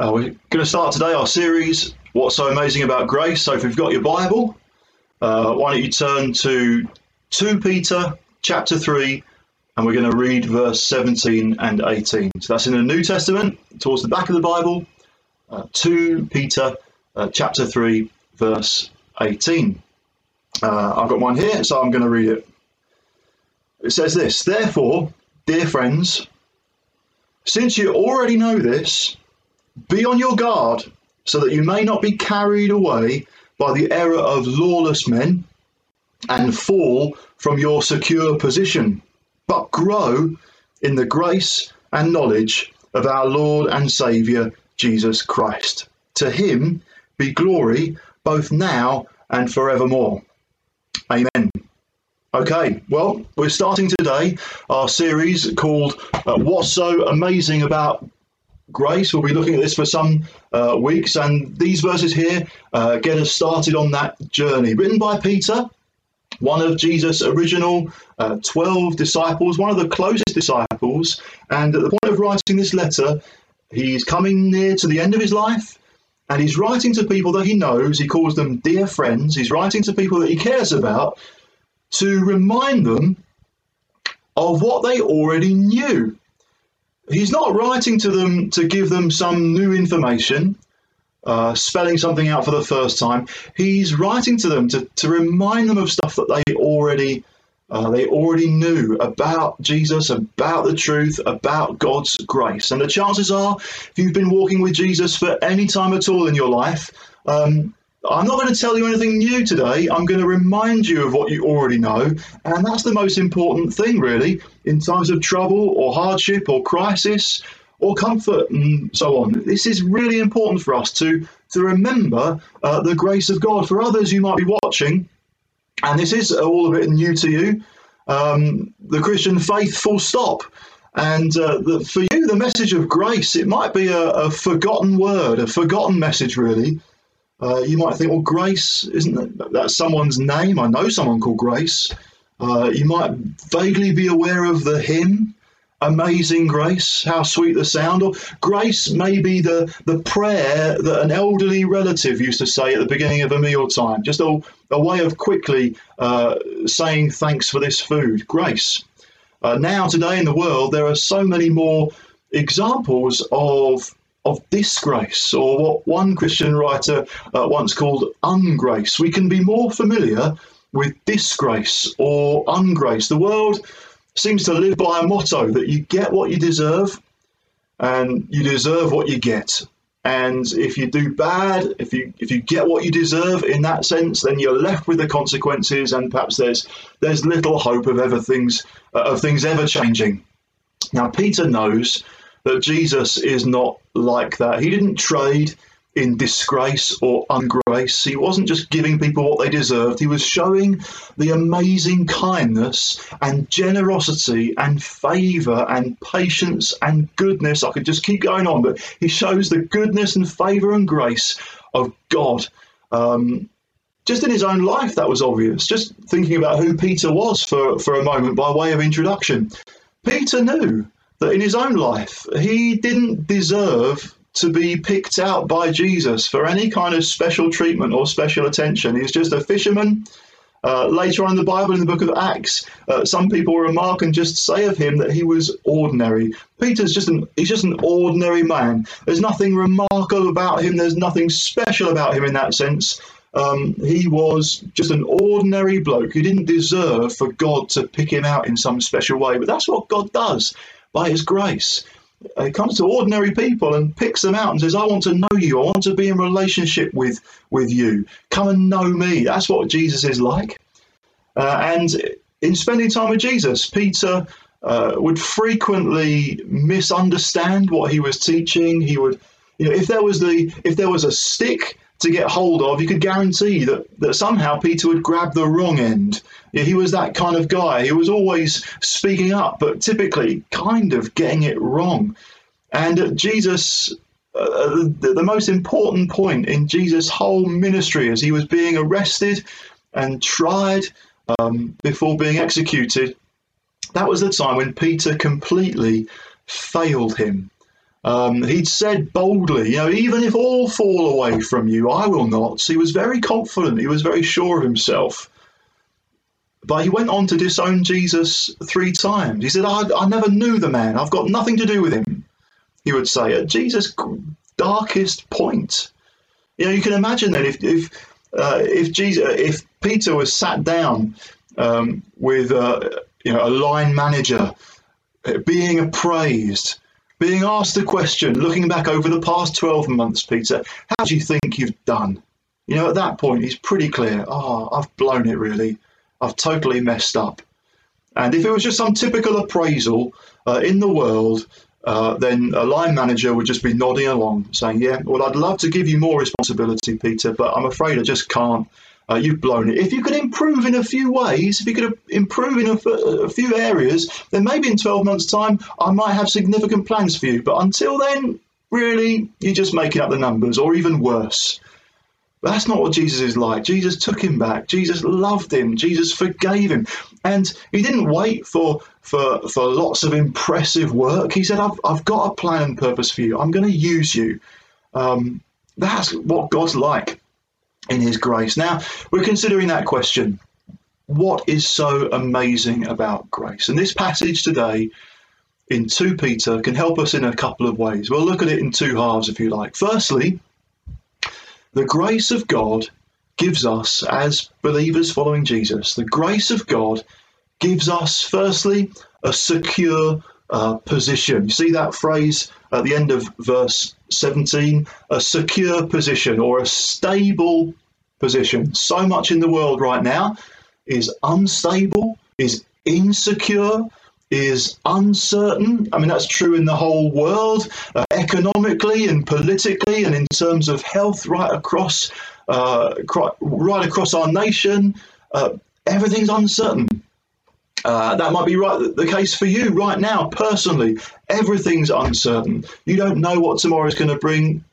Uh, we're going to start today our series, What's So Amazing About Grace. So if you've got your Bible, uh, why don't you turn to 2 Peter chapter 3, and we're going to read verse 17 and 18. So that's in the New Testament, towards the back of the Bible, uh, 2 Peter uh, chapter 3, verse 18. Uh, I've got one here, so I'm going to read it. It says this Therefore, dear friends, since you already know this, be on your guard so that you may not be carried away by the error of lawless men and fall from your secure position, but grow in the grace and knowledge of our Lord and Saviour Jesus Christ. To him be glory both now and forevermore. Amen. Okay, well, we're starting today our series called uh, What's So Amazing About Grace. We'll be looking at this for some uh, weeks, and these verses here uh, get us started on that journey. Written by Peter, one of Jesus' original uh, 12 disciples, one of the closest disciples, and at the point of writing this letter, he's coming near to the end of his life. And he's writing to people that he knows, he calls them dear friends, he's writing to people that he cares about to remind them of what they already knew he's not writing to them to give them some new information, uh, spelling something out for the first time. He's writing to them to, to remind them of stuff that they already uh, they already knew about Jesus, about the truth, about God's grace. And the chances are, if you've been walking with Jesus for any time at all in your life, um, I'm not going to tell you anything new today. I'm going to remind you of what you already know. And that's the most important thing, really, in times of trouble or hardship or crisis or comfort and so on. This is really important for us to, to remember uh, the grace of God. For others, you might be watching, and this is all a bit new to you um, the Christian faith, full stop. And uh, the, for you, the message of grace, it might be a, a forgotten word, a forgotten message, really. Uh, you might think, well, Grace, isn't that, someone's name? I know someone called Grace. Uh, you might vaguely be aware of the hymn, Amazing Grace, how sweet the sound. Or grace may be the, the prayer that an elderly relative used to say at the beginning of a meal time, just a, a way of quickly uh, saying thanks for this food. Grace. Uh, now, today in the world, there are so many more examples of of disgrace, or what one Christian writer uh, once called ungrace. We can be more familiar with disgrace or ungrace. The world seems to live by a motto that you get what you deserve and you deserve what you get. And if you do bad, if you if you get what you deserve in that sense, then you're left with the consequences, and perhaps there's there's little hope of ever things uh, of things ever changing. Now Peter knows that Jesus is not like that. He didn't trade in disgrace or ungrace. He wasn't just giving people what they deserved, he was showing the amazing kindness and generosity and favour and patience and goodness. I could just keep going on, but he shows the goodness and favour and grace of God. Um, just in his own life, that was obvious. Just thinking about who Peter was for, for a moment by way of introduction. Peter knew that in his own life, he didn't deserve to be picked out by Jesus for any kind of special treatment or special attention. He's just a fisherman. Uh, later on in the Bible, in the book of Acts, uh, some people remark and just say of him that he was ordinary. Peter's just an he's just an ordinary man. There's nothing remarkable about him. There's nothing special about him in that sense. Um, he was just an ordinary bloke who didn't deserve for God to pick him out in some special way. But that's what God does by His grace. He comes to ordinary people and picks them out and says, I want to know you. I want to be in relationship with, with you. Come and know me. That's what Jesus is like. Uh, and in spending time with Jesus, Peter uh, would frequently misunderstand what he was teaching. He would, you know, if there was the if there was a stick to get hold of, you could guarantee that, that somehow Peter would grab the wrong end. He was that kind of guy. He was always speaking up, but typically kind of getting it wrong. And Jesus, uh, the, the most important point in Jesus' whole ministry as he was being arrested and tried um, before being executed, that was the time when Peter completely failed him. Um, he'd said boldly, you know, even if all fall away from you, I will not. So he was very confident. He was very sure of himself. But he went on to disown Jesus three times. He said, I, I never knew the man. I've got nothing to do with him. He would say at Jesus' darkest point. You know, you can imagine that if if uh, if Jesus, if Peter was sat down um, with uh, you know a line manager, being appraised, being asked a question, looking back over the past 12 months, Peter, how do you think you've done? You know, at that point, it's pretty clear. Oh, I've blown it really. I've totally messed up. And if it was just some typical appraisal uh, in the world, uh, then a line manager would just be nodding along, saying, Yeah, well, I'd love to give you more responsibility, Peter, but I'm afraid I just can't. Uh, you've blown it. If you could improve in a few ways, if you could improve in a, a few areas, then maybe in 12 months' time, I might have significant plans for you. But until then, really, you're just making up the numbers, or even worse. That's not what Jesus is like. Jesus took him back. Jesus loved him. Jesus forgave him. And he didn't wait for, for, for lots of impressive work. He said, I've, I've got a plan and purpose for you. I'm going to use you. Um, that's what God's like in his grace. Now, we're considering that question. What is so amazing about grace? And this passage today in 2 Peter can help us in a couple of ways. We'll look at it in two halves, if you like. Firstly, the grace of God gives us, as believers following Jesus, the grace of God gives us, firstly, a secure uh, position. You see that phrase at the end of verse 17? A secure position or a stable position. So much in the world right now is unstable, is insecure, is uncertain. I mean, that's true in the whole world, uh, economically and politically, and in terms of health, right across, uh, right across our nation. Uh, everything's uncertain. Uh, that might be right the case for you right now, personally. Everything's uncertain. You don't know what tomorrow is going to bring.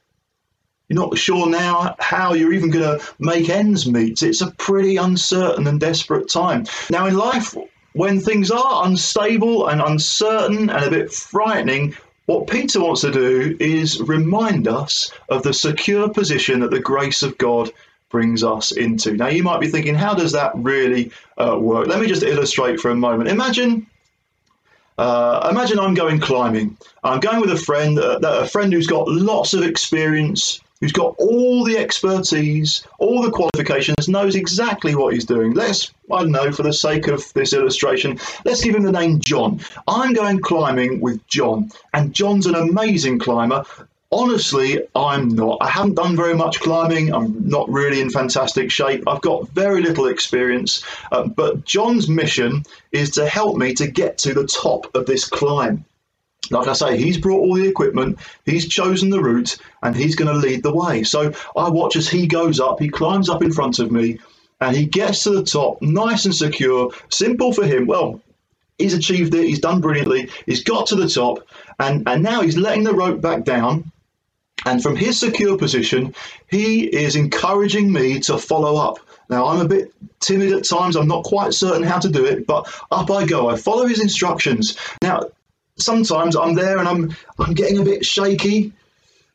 You're not sure now how you're even going to make ends meet. It's a pretty uncertain and desperate time. Now, in life, when things are unstable and uncertain and a bit frightening, what Peter wants to do is remind us of the secure position that the grace of God brings us into. Now, you might be thinking, how does that really uh, work? Let me just illustrate for a moment. Imagine. Uh, imagine I'm going climbing. I'm going with a friend, uh, a friend who's got lots of experience, who's got all the expertise, all the qualifications, knows exactly what he's doing. Let's, I don't know, for the sake of this illustration, let's give him the name John. I'm going climbing with John, and John's an amazing climber. Honestly, I'm not. I haven't done very much climbing. I'm not really in fantastic shape. I've got very little experience. Uh, but John's mission is to help me to get to the top of this climb like I say, he's brought all the equipment, he's chosen the route, and he's going to lead the way. So I watch as he goes up, he climbs up in front of me, and he gets to the top, nice and secure, simple for him. Well, he's achieved it, he's done brilliantly, he's got to the top, and, and now he's letting the rope back down. And from his secure position, he is encouraging me to follow up. Now, I'm a bit timid at times. I'm not quite certain how to do it, but up I go. I follow his instructions. Now, sometimes I'm there and I'm I'm getting a bit shaky.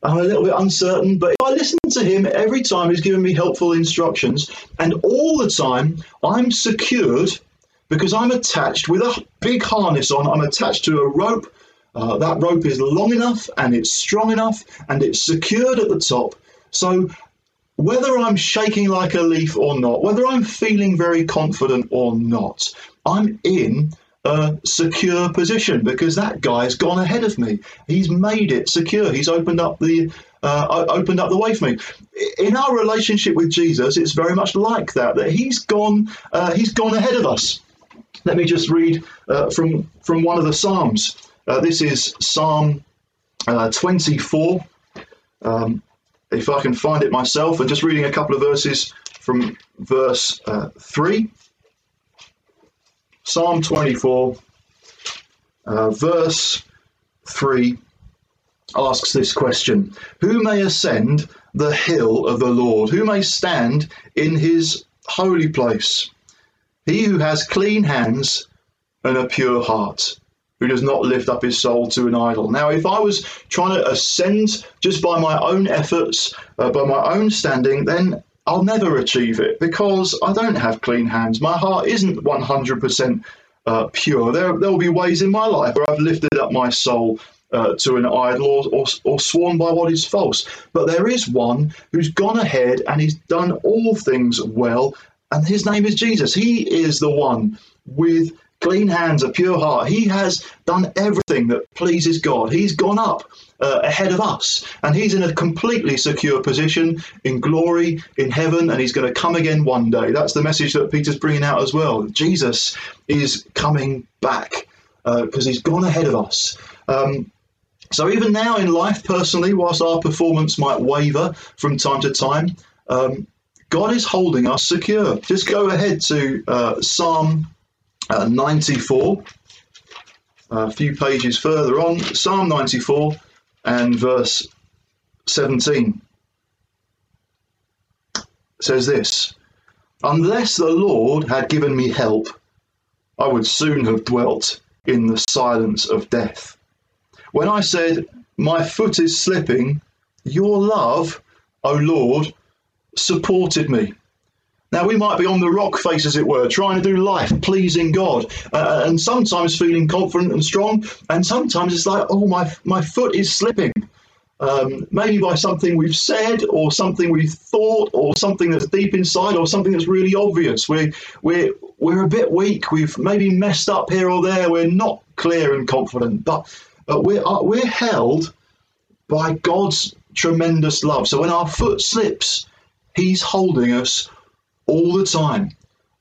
I'm a little bit uncertain, but if I listen to him every time, he's giving me helpful instructions, and all the time I'm secured because I'm attached with a big harness on. I'm attached to a rope. Uh, that rope is long enough and it's strong enough and it's secured at the top. So whether I'm shaking like a leaf or not, whether I'm feeling very confident or not, I'm in a secure position because that guy's gone ahead of me. He's made it secure. He's opened up the uh, opened up the way for me. In our relationship with Jesus, it's very much like that. That he's gone uh, he's gone ahead of us. Let me just read uh, from from one of the psalms. Uh, this is Psalm uh, 24. Um, if I can find it myself, and just reading a couple of verses from verse uh, 3. Psalm 24, uh, verse 3 asks this question Who may ascend the hill of the Lord? Who may stand in his holy place? He who has clean hands and a pure heart, who does not lift up his soul to an idol. Now, if I was trying to ascend just by my own efforts, uh, by my own standing, then I'll never achieve it because I don't have clean hands. My heart isn't 100% uh, pure. There, there will be ways in my life where I've lifted up my soul uh, to an idol or, or, or, sworn by what is false. But there is one who's gone ahead and he's done all things well, and his name is Jesus. He is the one with clean hands, a pure heart. He has done everything that pleases God. He's gone up uh, ahead of us, and he's in a completely secure position in glory in heaven, and he's going to come again one day. That's the message that Peter's bringing out as well. Jesus is coming back because uh, he's gone ahead of us. Um, so even now in life, personally, whilst our performance might waver from time to time, um, God is holding us secure. Just go ahead to uh, Psalm uh, 94, a few pages further on, Psalm 94 and verse 17 says this Unless the Lord had given me help, I would soon have dwelt in the silence of death. When I said, My foot is slipping, your love, O Lord, supported me. Now, we might be on the rock face, as it were, trying to do life, pleasing God, uh, and sometimes feeling confident and strong, and sometimes it's like, oh, my, my foot is slipping. Um, maybe by something we've said, or something we've thought, or something that's deep inside, or something that's really obvious. We're, we're, we're a bit weak. We've maybe messed up here or there. We're not clear and confident, but, but we're, uh, we're held by God's tremendous love. So when our foot slips, He's holding us all the time.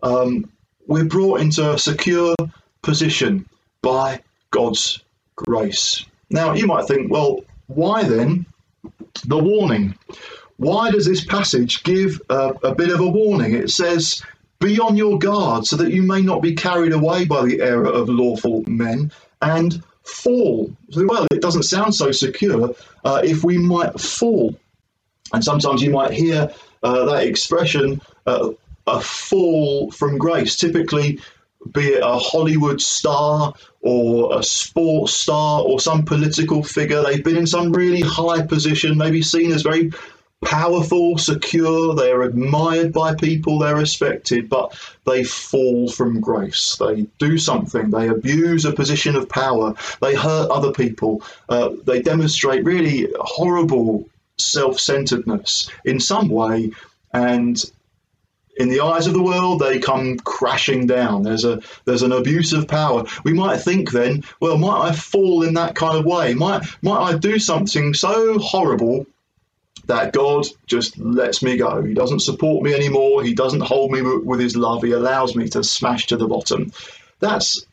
Um, we're brought into a secure position by God's grace. Now, you might think, well, why then the warning? Why does this passage give a, a bit of a warning? It says, Be on your guard so that you may not be carried away by the error of lawful men and fall. Well, it doesn't sound so secure uh, if we might fall. And sometimes you might hear uh, that expression, uh, a fall from grace. Typically, be it a Hollywood star or a sports star or some political figure, they've been in some really high position, maybe seen as very powerful, secure, they're admired by people, they're respected, but they fall from grace. They do something, they abuse a position of power, they hurt other people, uh, they demonstrate really horrible self centeredness in some way, and in the eyes of the world, they come crashing down. There's a there's an abuse of power. We might think then, well, might I fall in that kind of way? Might might I do something so horrible that God just lets me go? He doesn't support me anymore. He doesn't hold me with His love. He allows me to smash to the bottom. That's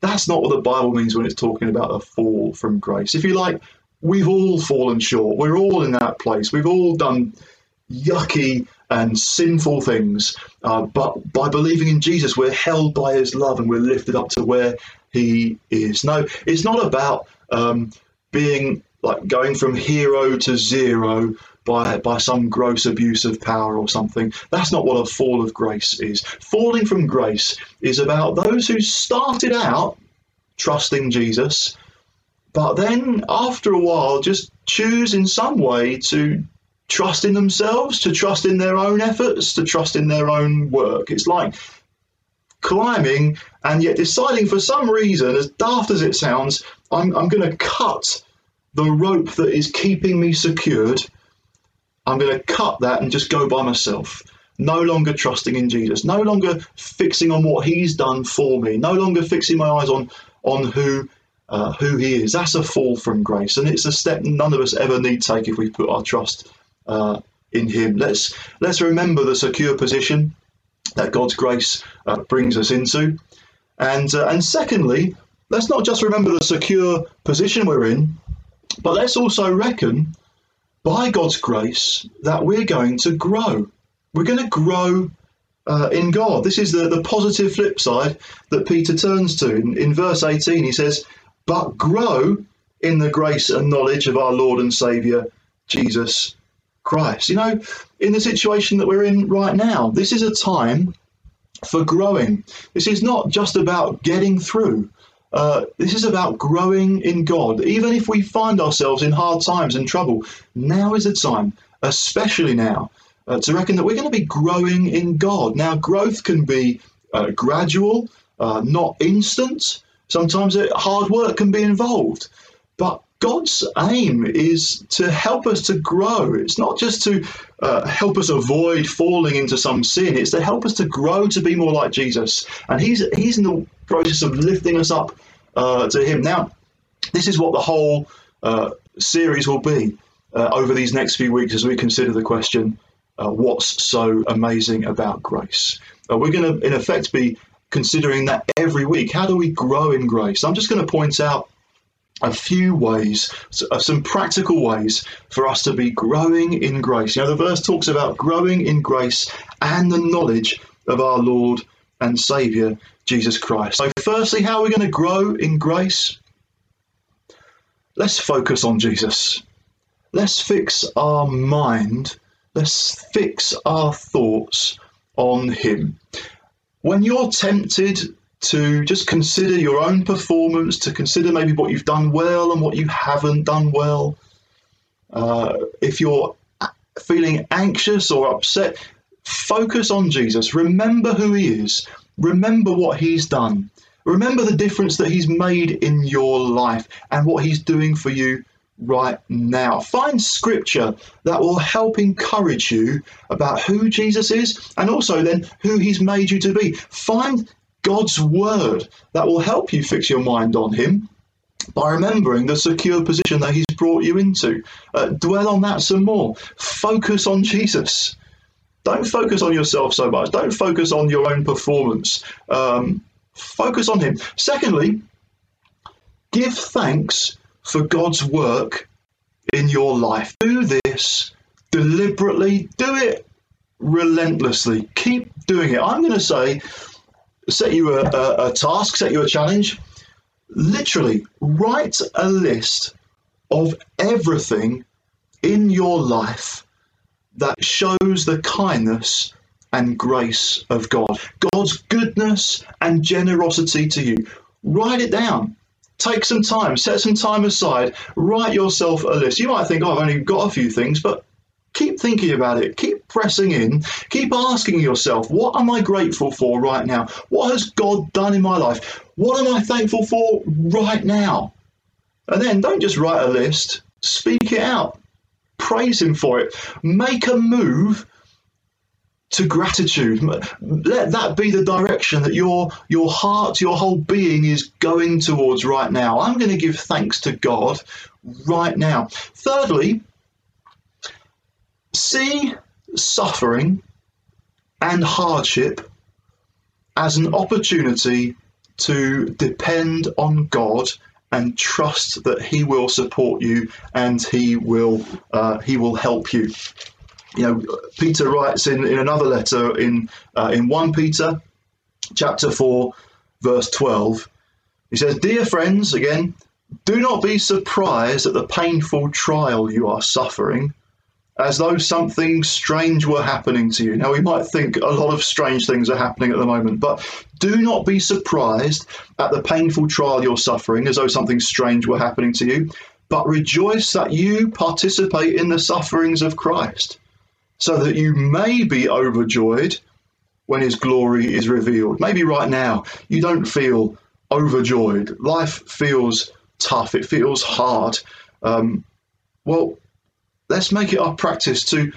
that's not what the Bible means when it's talking about a fall from grace. If you like, we've all fallen short. We're all in that place. We've all done yucky and sinful things. Uh, but by believing in Jesus, we're held by his love and we're lifted up to where he is. No, it's not about um, being like going from hero to zero by, by some gross abuse of power or something. That's not what a fall of grace is. Falling from grace is about those who started out trusting Jesus, but then after a while just choose in some way to trust in themselves, to trust in their own efforts, to trust in their own work. It's like climbing and yet deciding for some reason, as daft as it sounds, I'm, I'm going to cut the rope that is keeping me secured. I'm going to cut that and just go by myself. No longer trusting in Jesus, no longer fixing on what He's done for me, no longer fixing my eyes on on who uh, who He is. That's a fall from grace, and it's a step none of us ever need take if we put our trust uh, in Him. Let's let's remember the secure position that God's grace uh, brings us into, and uh, and secondly, let's not just remember the secure position we're in, but let's also reckon by God's grace that we're going to grow. We're going to grow uh, in God. This is the, the positive flip side that Peter turns to. In, in verse 18, he says, But grow in the grace and knowledge of our Lord and Saviour, Jesus Christ. You know, in the situation that we're in right now, this is a time for growing. This is not just about getting through. Uh, this is about growing in God. Even if we find ourselves in hard times and trouble, now is the time, especially now, uh, to reckon that we're going to be growing in God. Now, growth can be uh, gradual, uh, not instant. Sometimes it, hard work can be involved. But God's aim is to help us to grow. It's not just to uh, help us avoid falling into some sin. It's to help us to grow to be more like Jesus. And He's He's in the process of lifting us up uh, to Him. Now, this is what the whole uh, series will be uh, over these next few weeks as we consider the question, uh, "What's so amazing about grace?" Uh, we're going to, in effect, be considering that every week. How do we grow in grace? I'm just going to point out a few ways, uh, some practical ways for us to be growing in grace. You know, the verse talks about growing in grace and the knowledge of our Lord and Saviour, Jesus Christ. So, firstly, how are we going to grow in grace? Let's focus on Jesus. Let's fix our mind, let's fix our thoughts on Him. When you're tempted to just consider your own performance, to consider maybe what you've done well and what you haven't done well. Uh, if you're feeling anxious or upset, focus on Jesus. Remember who He is. Remember what He's done. Remember the difference that He's made in your life and what He's doing for you right now. Find scripture that will help encourage you about who Jesus is and also then who He's made you to be. Find God's word that will help you fix your mind on Him by remembering the secure position that He's brought you into. Uh, dwell on that some more. Focus on Jesus. Don't focus on yourself so much. Don't focus on your own performance. Um, focus on Him. Secondly, give thanks for God's work in your life. Do this deliberately, do it relentlessly. Keep doing it. I'm going to say set you a, a, a task, set you a challenge. Literally, write a list of everything in your life that shows the kindness and grace of God, God's goodness and generosity to you. Write it down. Take some time, set some time aside, write yourself a list. You might think, oh, I've only got a few things, but keep thinking about it, keep pressing in, keep asking yourself, what am I grateful for right now? What has God done in my life? What am I thankful for right now? And then don't just write a list, speak it out, praise Him for it, make a move to gratitude. Let that be the direction that your your heart, your whole being is going towards right now. I'm going to give thanks to God right now. Thirdly, see suffering and hardship as an opportunity to depend on God and trust that He will support you and He will uh, He will help you. You know, Peter writes in, in another letter in uh, in one Peter, chapter four, verse twelve. He says, "Dear friends, again, do not be surprised at the painful trial you are suffering." As though something strange were happening to you. Now, we might think a lot of strange things are happening at the moment, but do not be surprised at the painful trial you're suffering as though something strange were happening to you, but rejoice that you participate in the sufferings of Christ, so that you may be overjoyed when his glory is revealed. Maybe right now you don't feel overjoyed. Life feels tough, it feels hard. Um, well, let's make it our practice to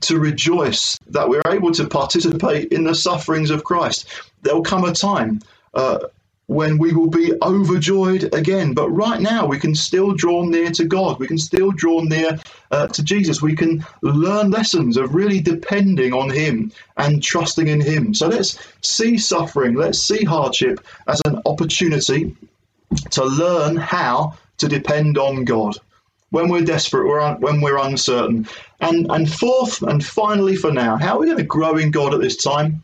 to rejoice that we're able to participate in the sufferings of Christ. There will come a time uh, when we will be overjoyed again. But right now, we can still draw near to God. We can still draw near uh, to Jesus. We can learn lessons of really depending on Him and trusting in Him. So let's see suffering, let's see hardship as an opportunity to learn how to depend on God when we're desperate, we're un- when we're uncertain. And, and fourth and finally for now, how are we going to grow in God at this time?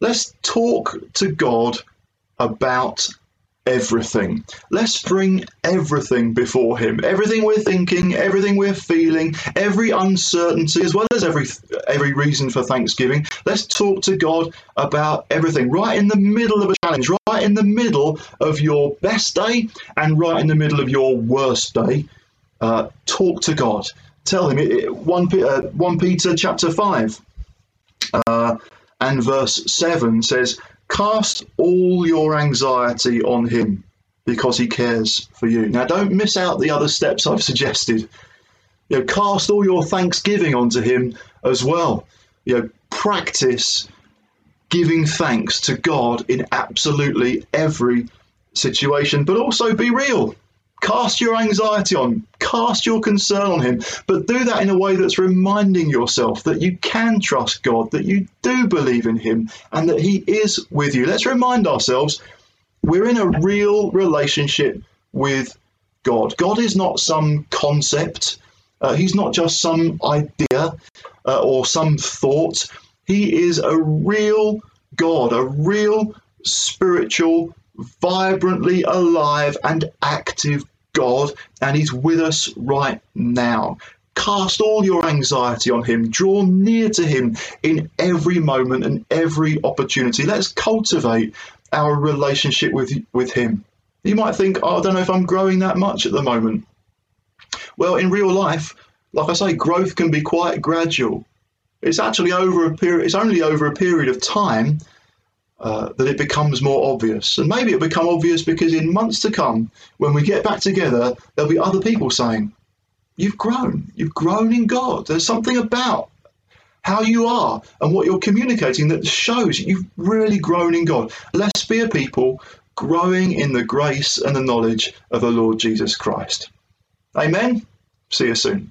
Let's talk to God about everything. Let's bring everything before Him. Everything we're thinking, everything we're feeling, every uncertainty, as well as every every reason for thanksgiving. Let's talk to God about everything. Right in the middle of a challenge, right in the middle of your best day, and right in the middle of your worst day. Uh, talk to God. Tell Him. One, uh, one Peter chapter five. Uh, and verse 7 says, Cast all your anxiety on him because he cares for you. Now, don't miss out the other steps I've suggested. You know, cast all your thanksgiving onto him as well. You know, practice giving thanks to God in absolutely every situation, but also be real. Cast your anxiety on, cast your concern on Him, but do that in a way that's reminding yourself that you can trust God, that you do believe in Him, and that He is with you. Let's remind ourselves we're in a real relationship with God. God is not some concept, uh, He's not just some idea uh, or some thought. He is a real God, a real spiritual vibrantly alive and active God, and He's with us right now. Cast all your anxiety on Him, draw near to Him in every moment and every opportunity. Let's cultivate our relationship with, with Him. You might think, oh, I don't know if I'm growing that much at the moment. Well, in real life, like I say, growth can be quite gradual. It's actually over a period, it's only over a period of time uh, that it becomes more obvious. And maybe it'll become obvious because in months to come, when we get back together, there'll be other people saying, You've grown. You've grown in God. There's something about how you are and what you're communicating that shows you've really grown in God. Let's be a people growing in the grace and the knowledge of the Lord Jesus Christ. Amen. See you soon.